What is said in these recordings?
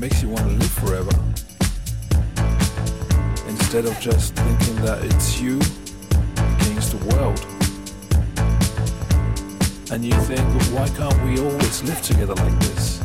makes you want to live forever. Instead of just thinking that it's you against the world. And you think, why can't we always live together like this?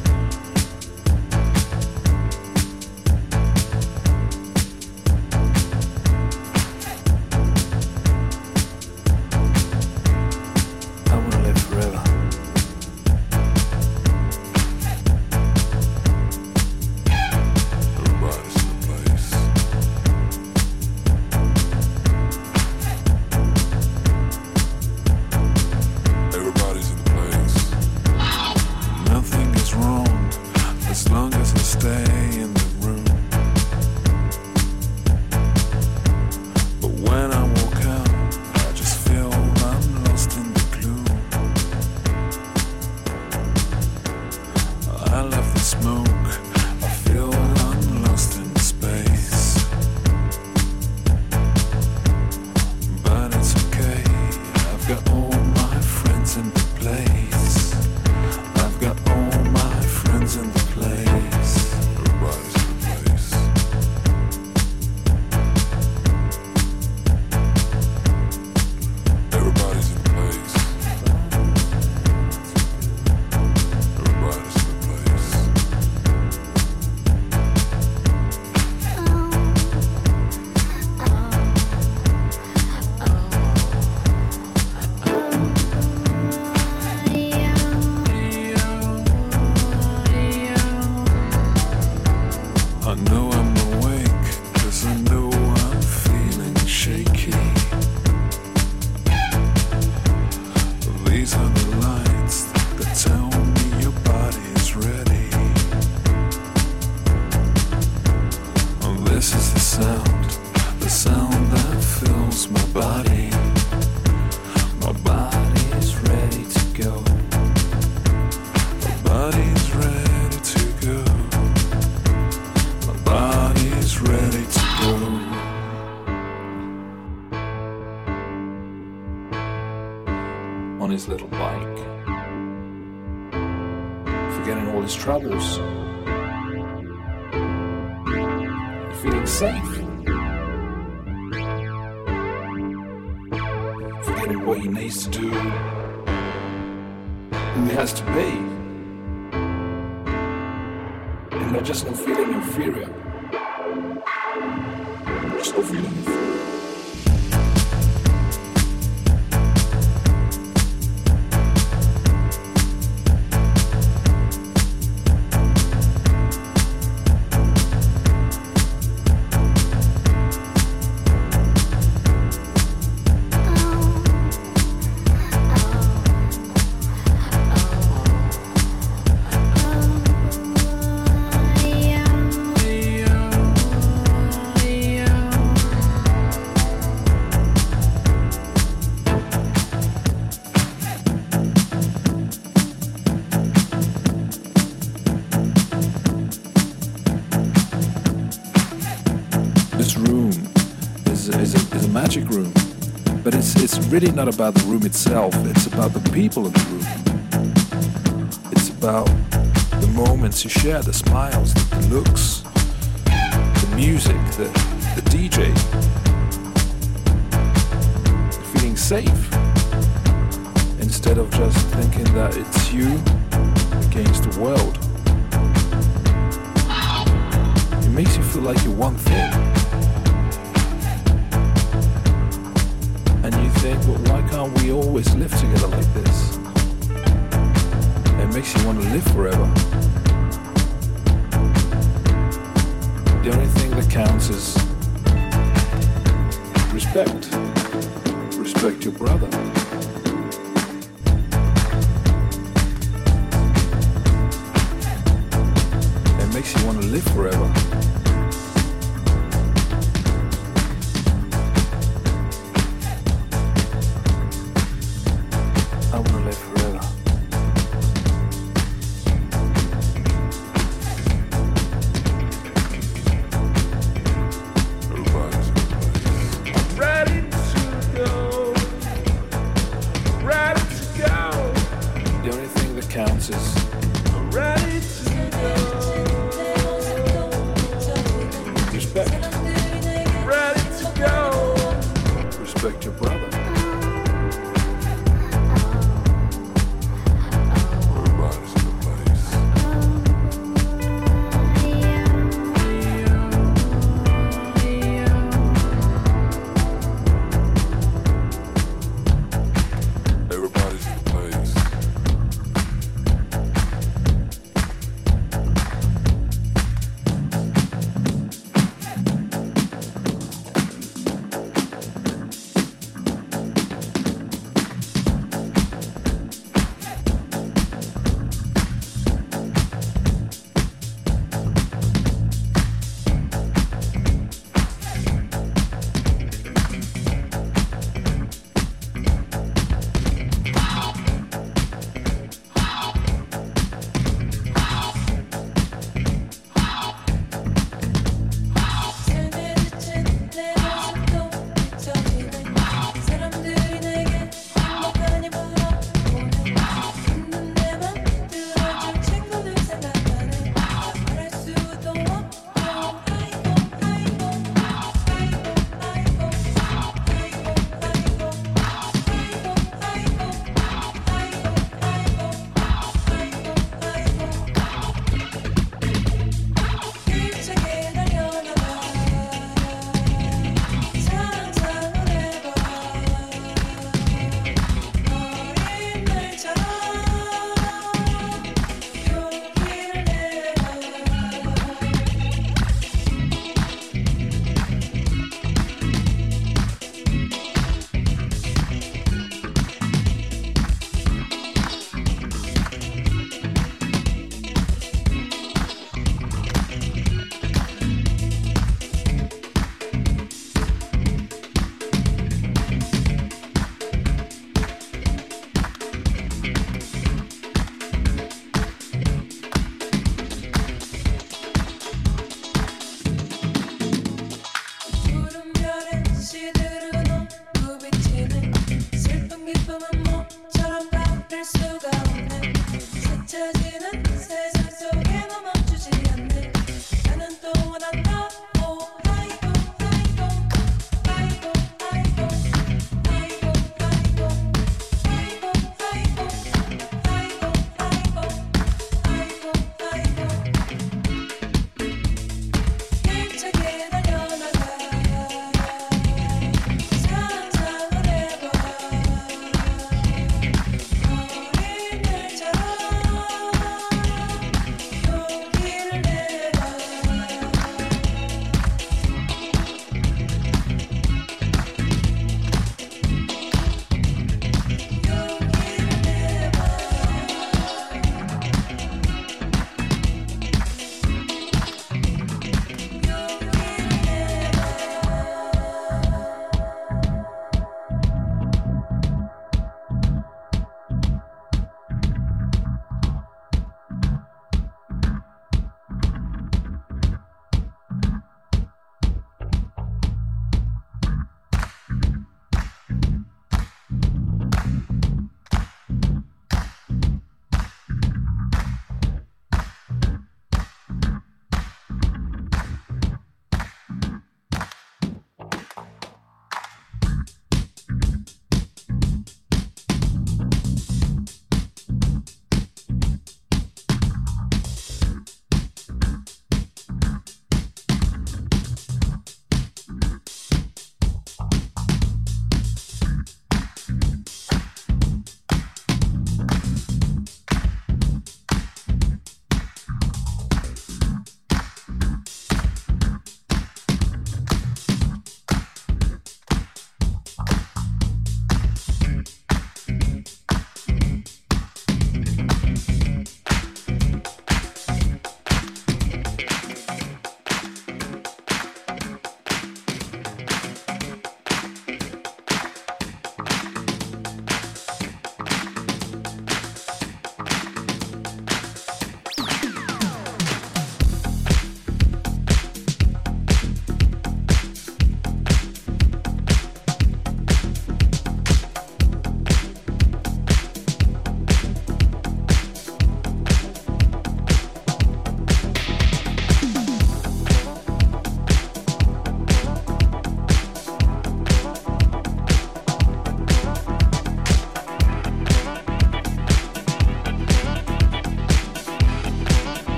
Really not about the room itself, it's about the people in the room. It's about the moments you share, the smiles, the looks, the music, the, the DJ. Feeling safe instead of just thinking that it's you against the world. It makes you feel like you're one thing. Think, well, why can't we always live together like this? It makes you want to live forever. The only thing that counts is respect. Respect your brother.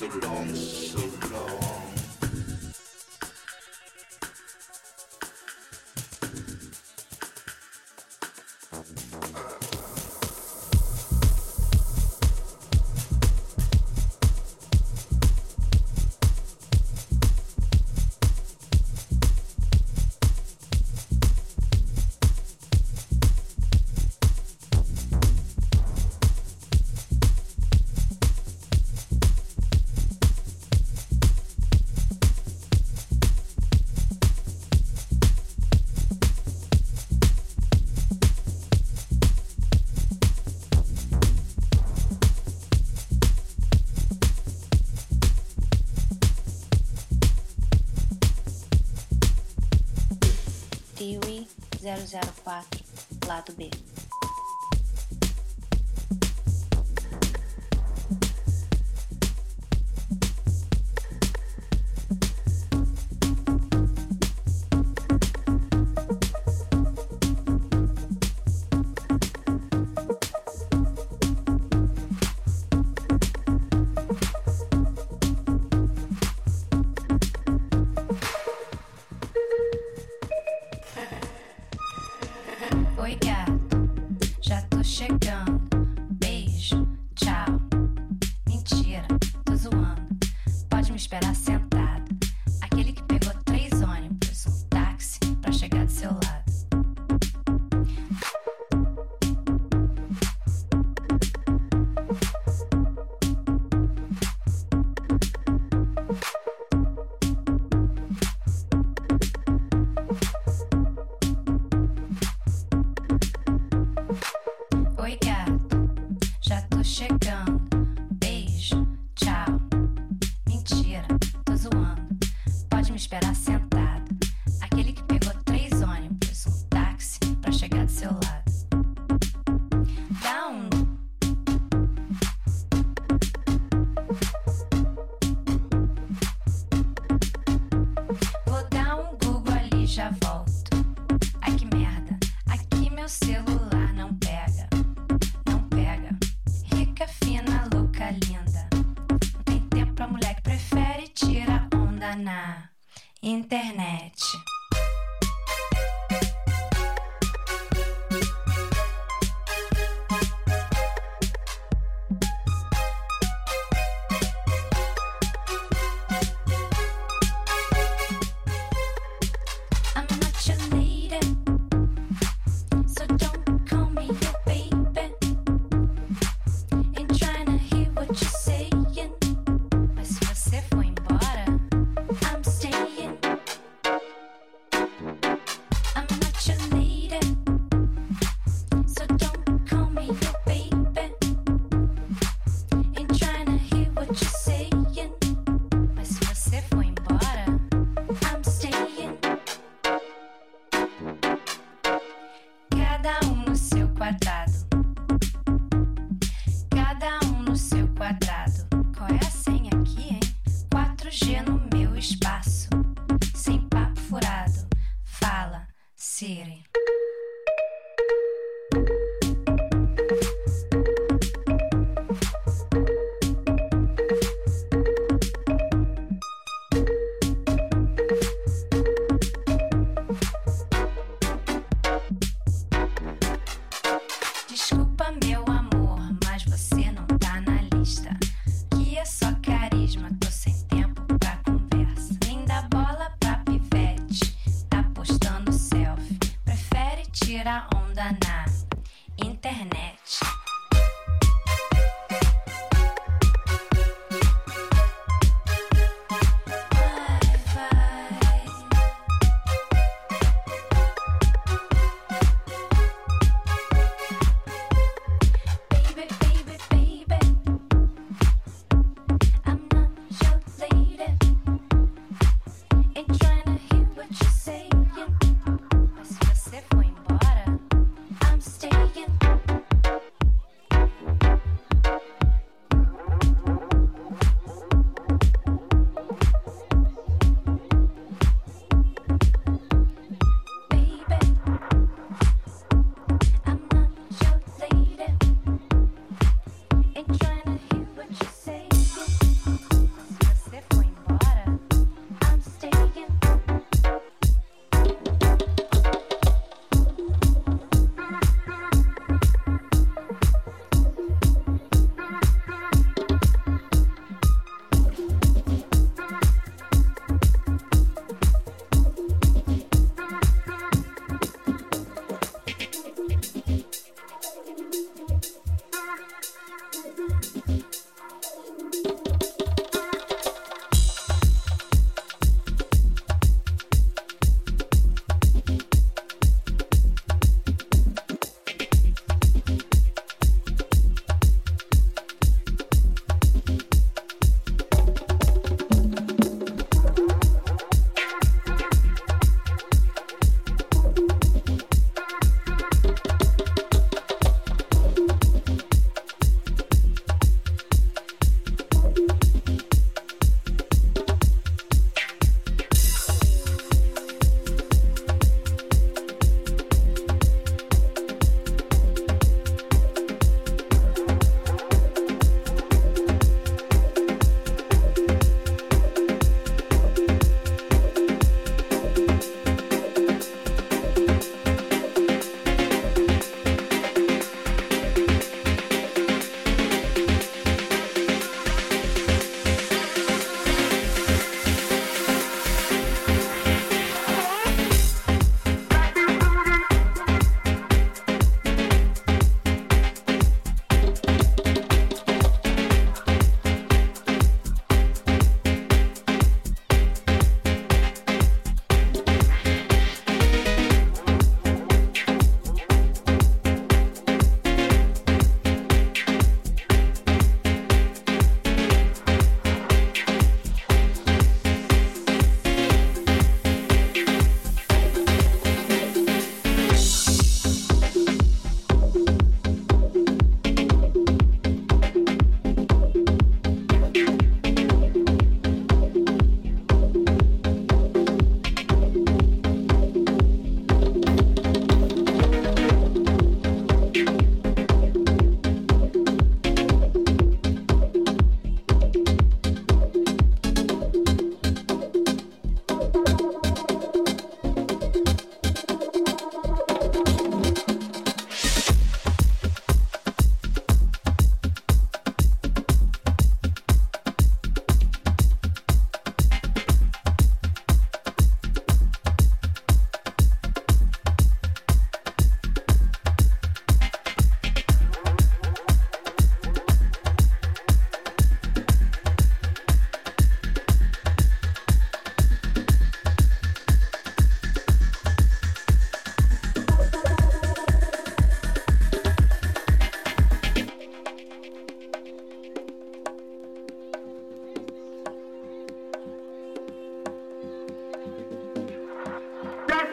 Long 004, lado B.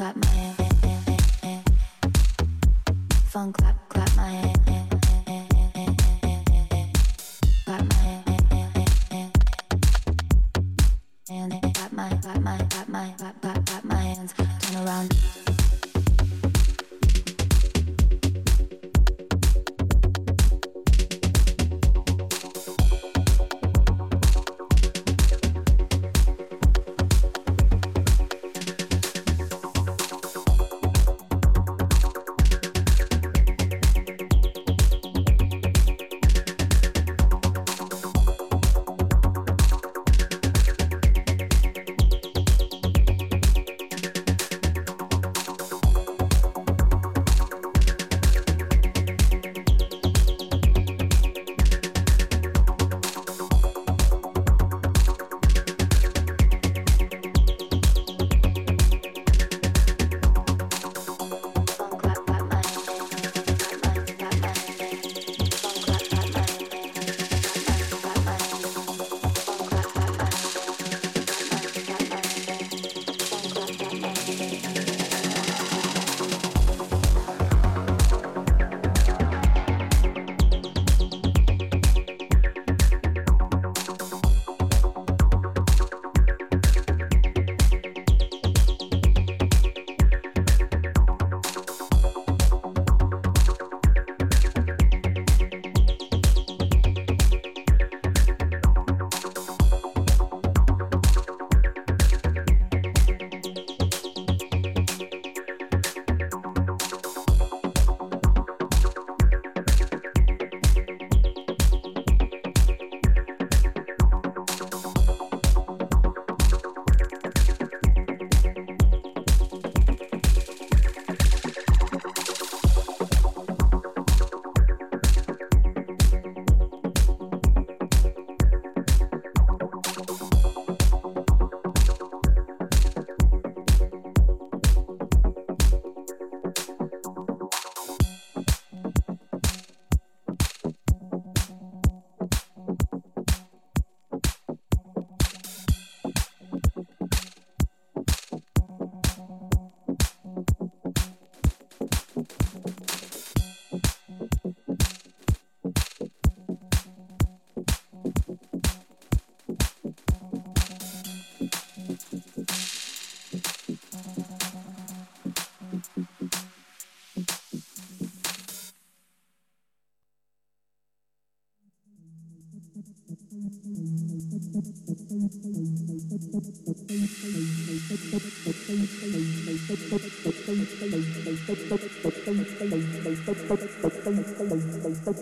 clap my.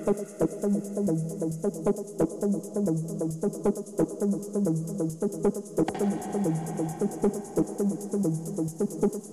Funk clap clap my hand. Clap my hand. And clap my clap my clap my clap clap clap my hands. Turn around. Funk clap clap my hand. Clap my clap my hand. Funk clap clap my hand. Clap my clap my hand. Funk clap clap my hand. Clap my clap my hand. Funk clap clap my hand. The virus escaped. The virus escaped. Funk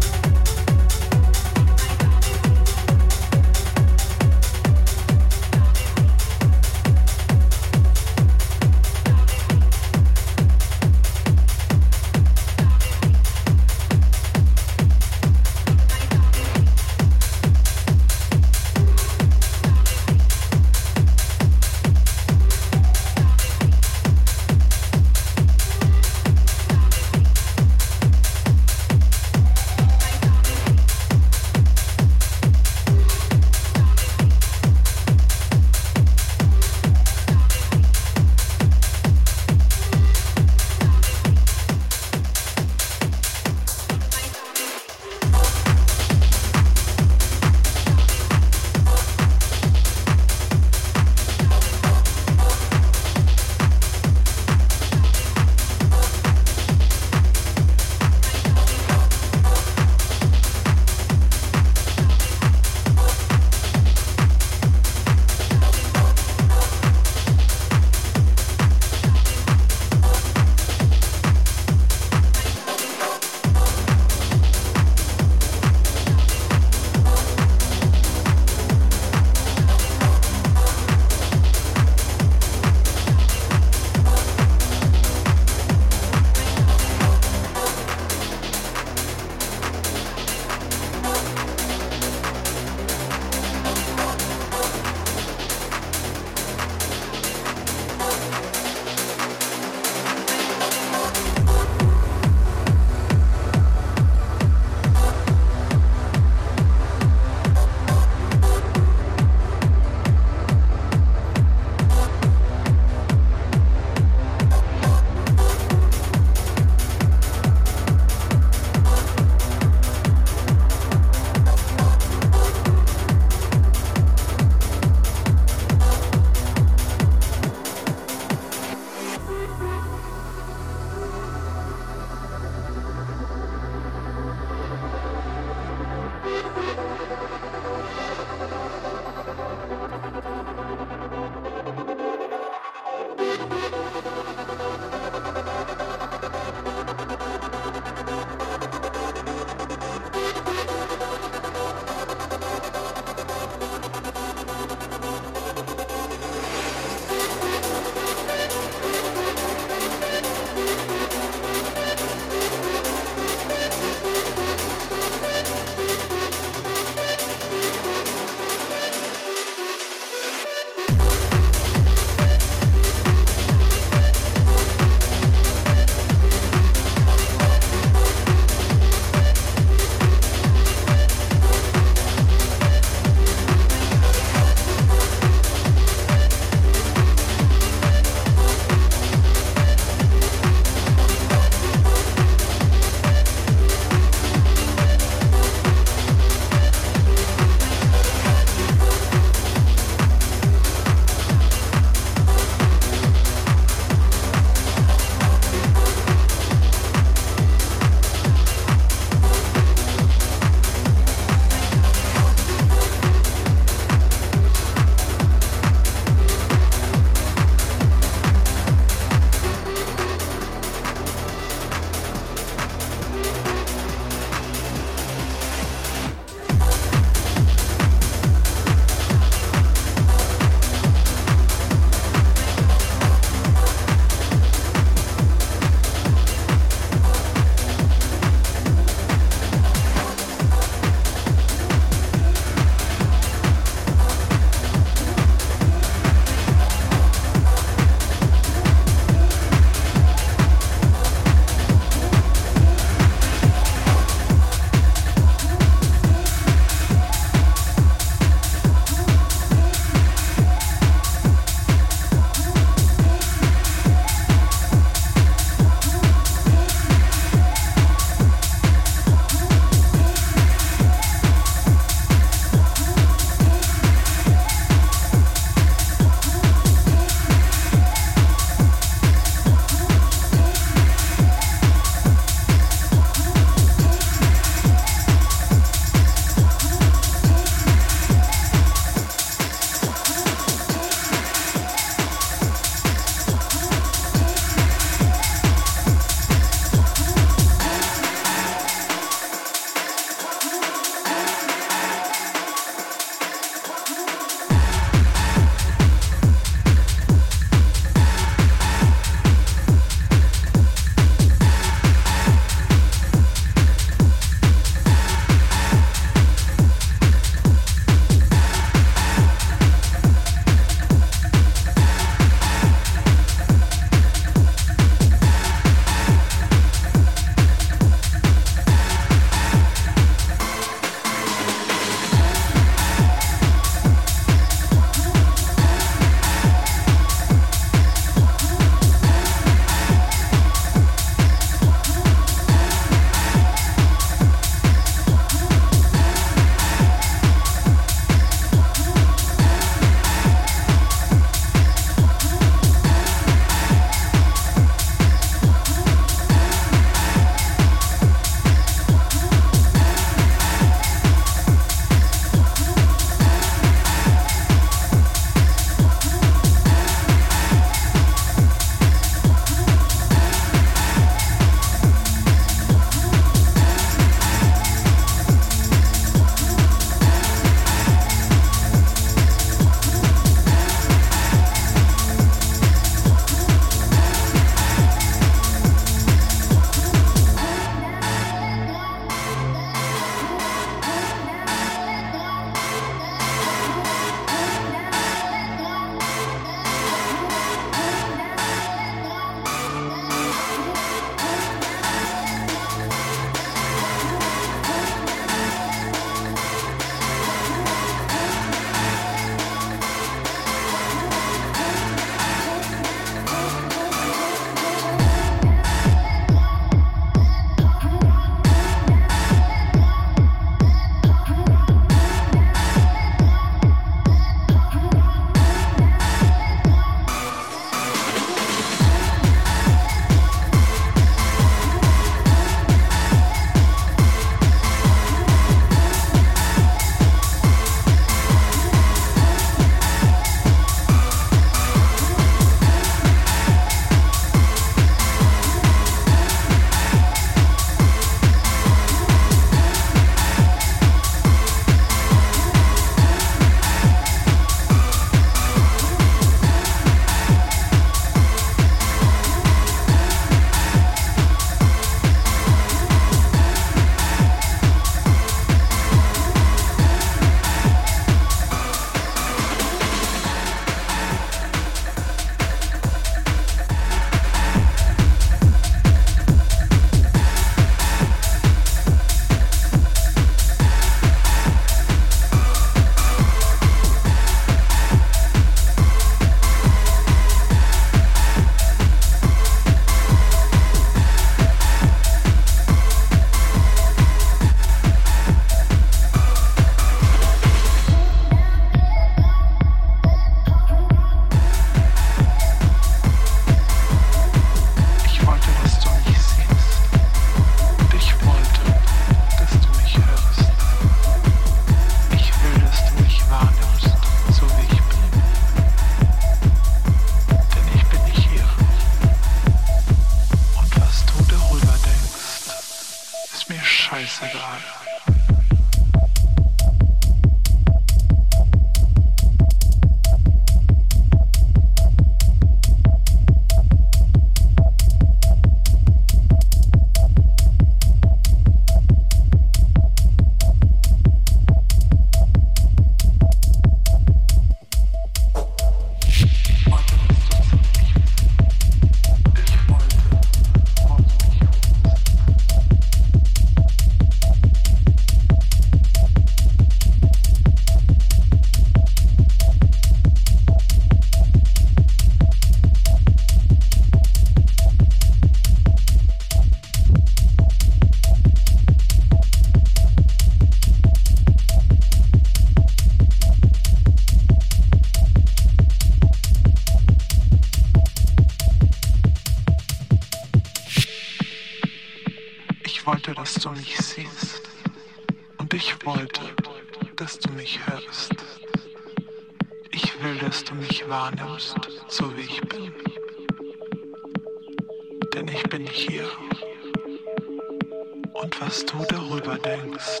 darüber denkst,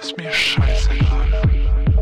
ist mir scheißegal.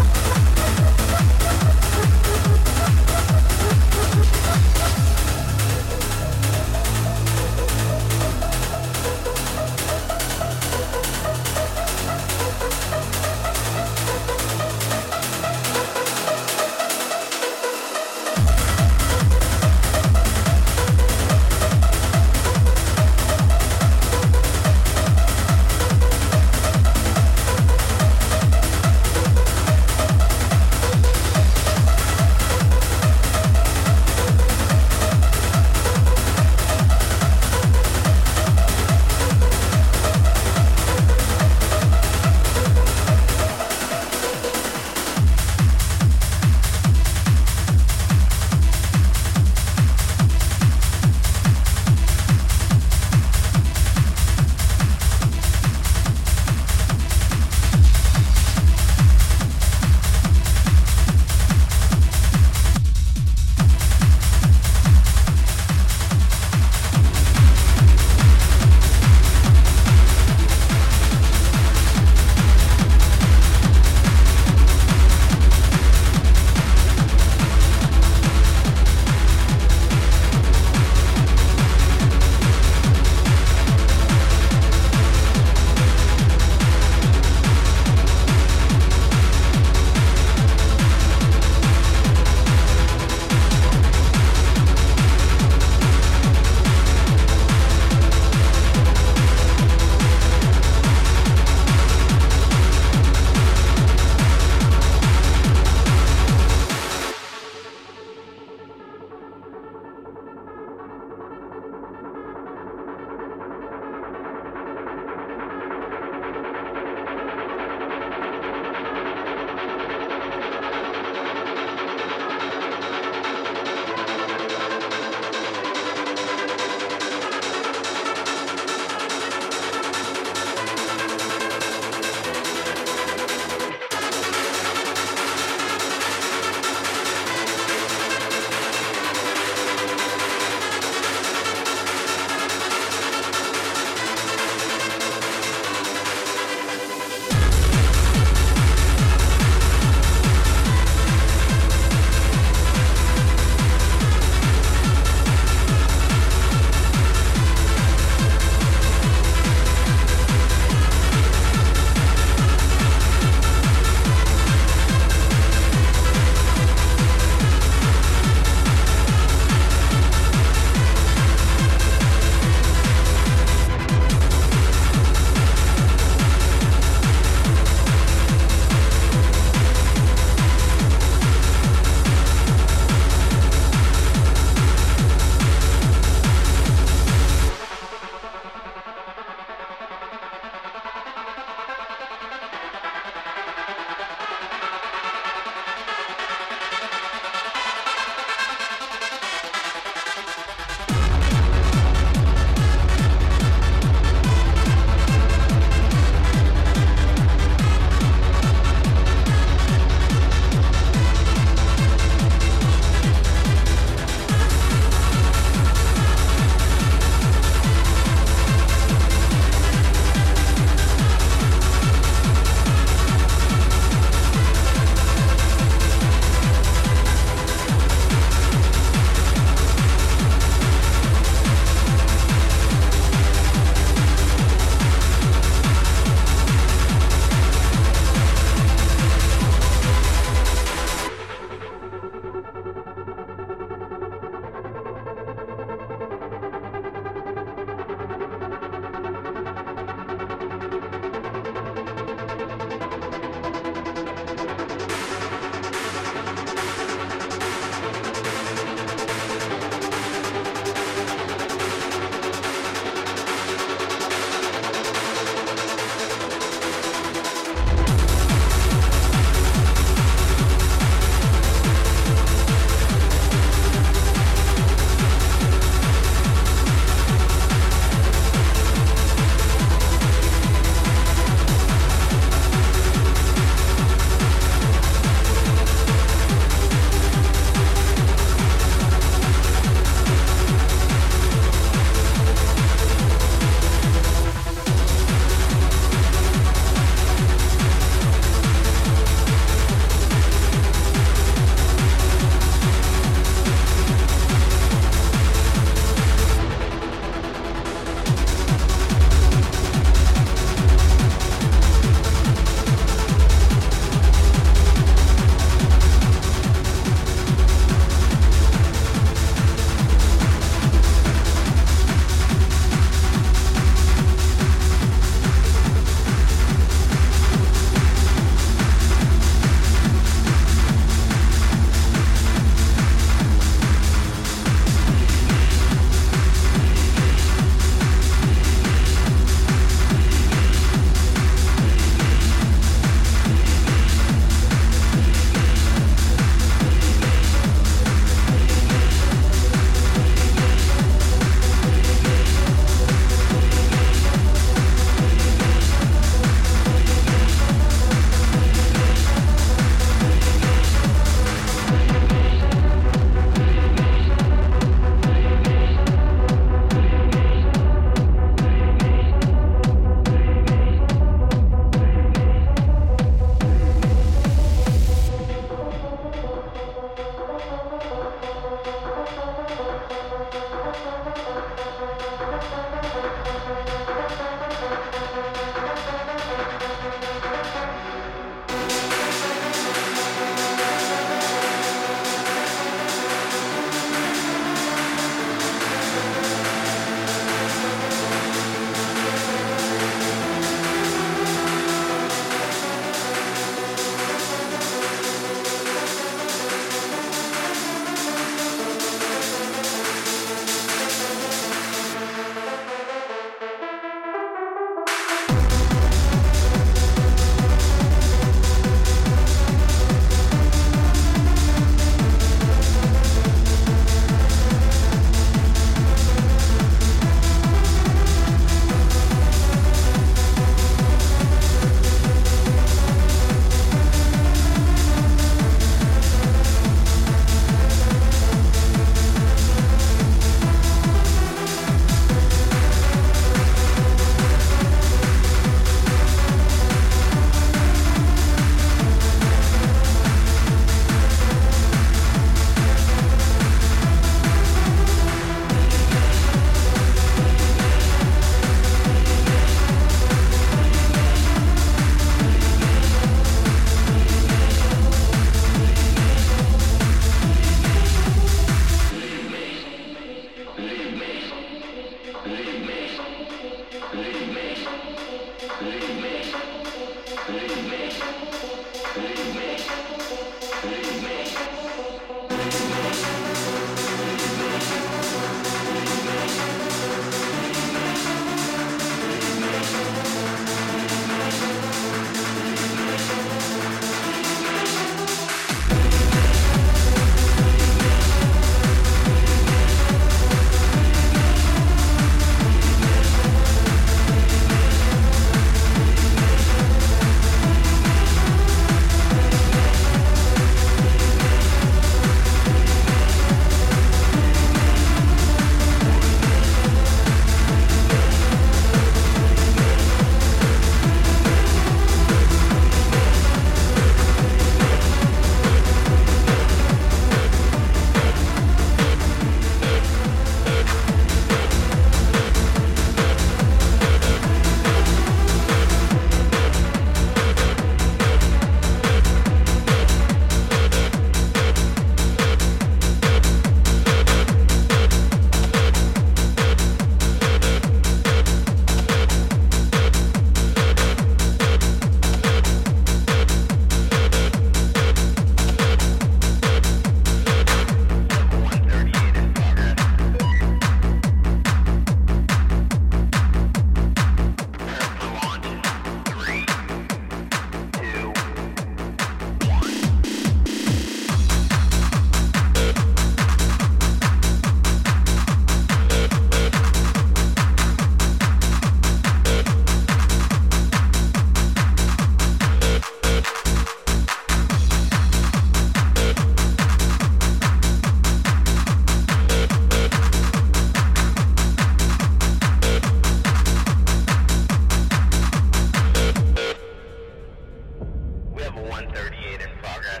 Level 138 in progress.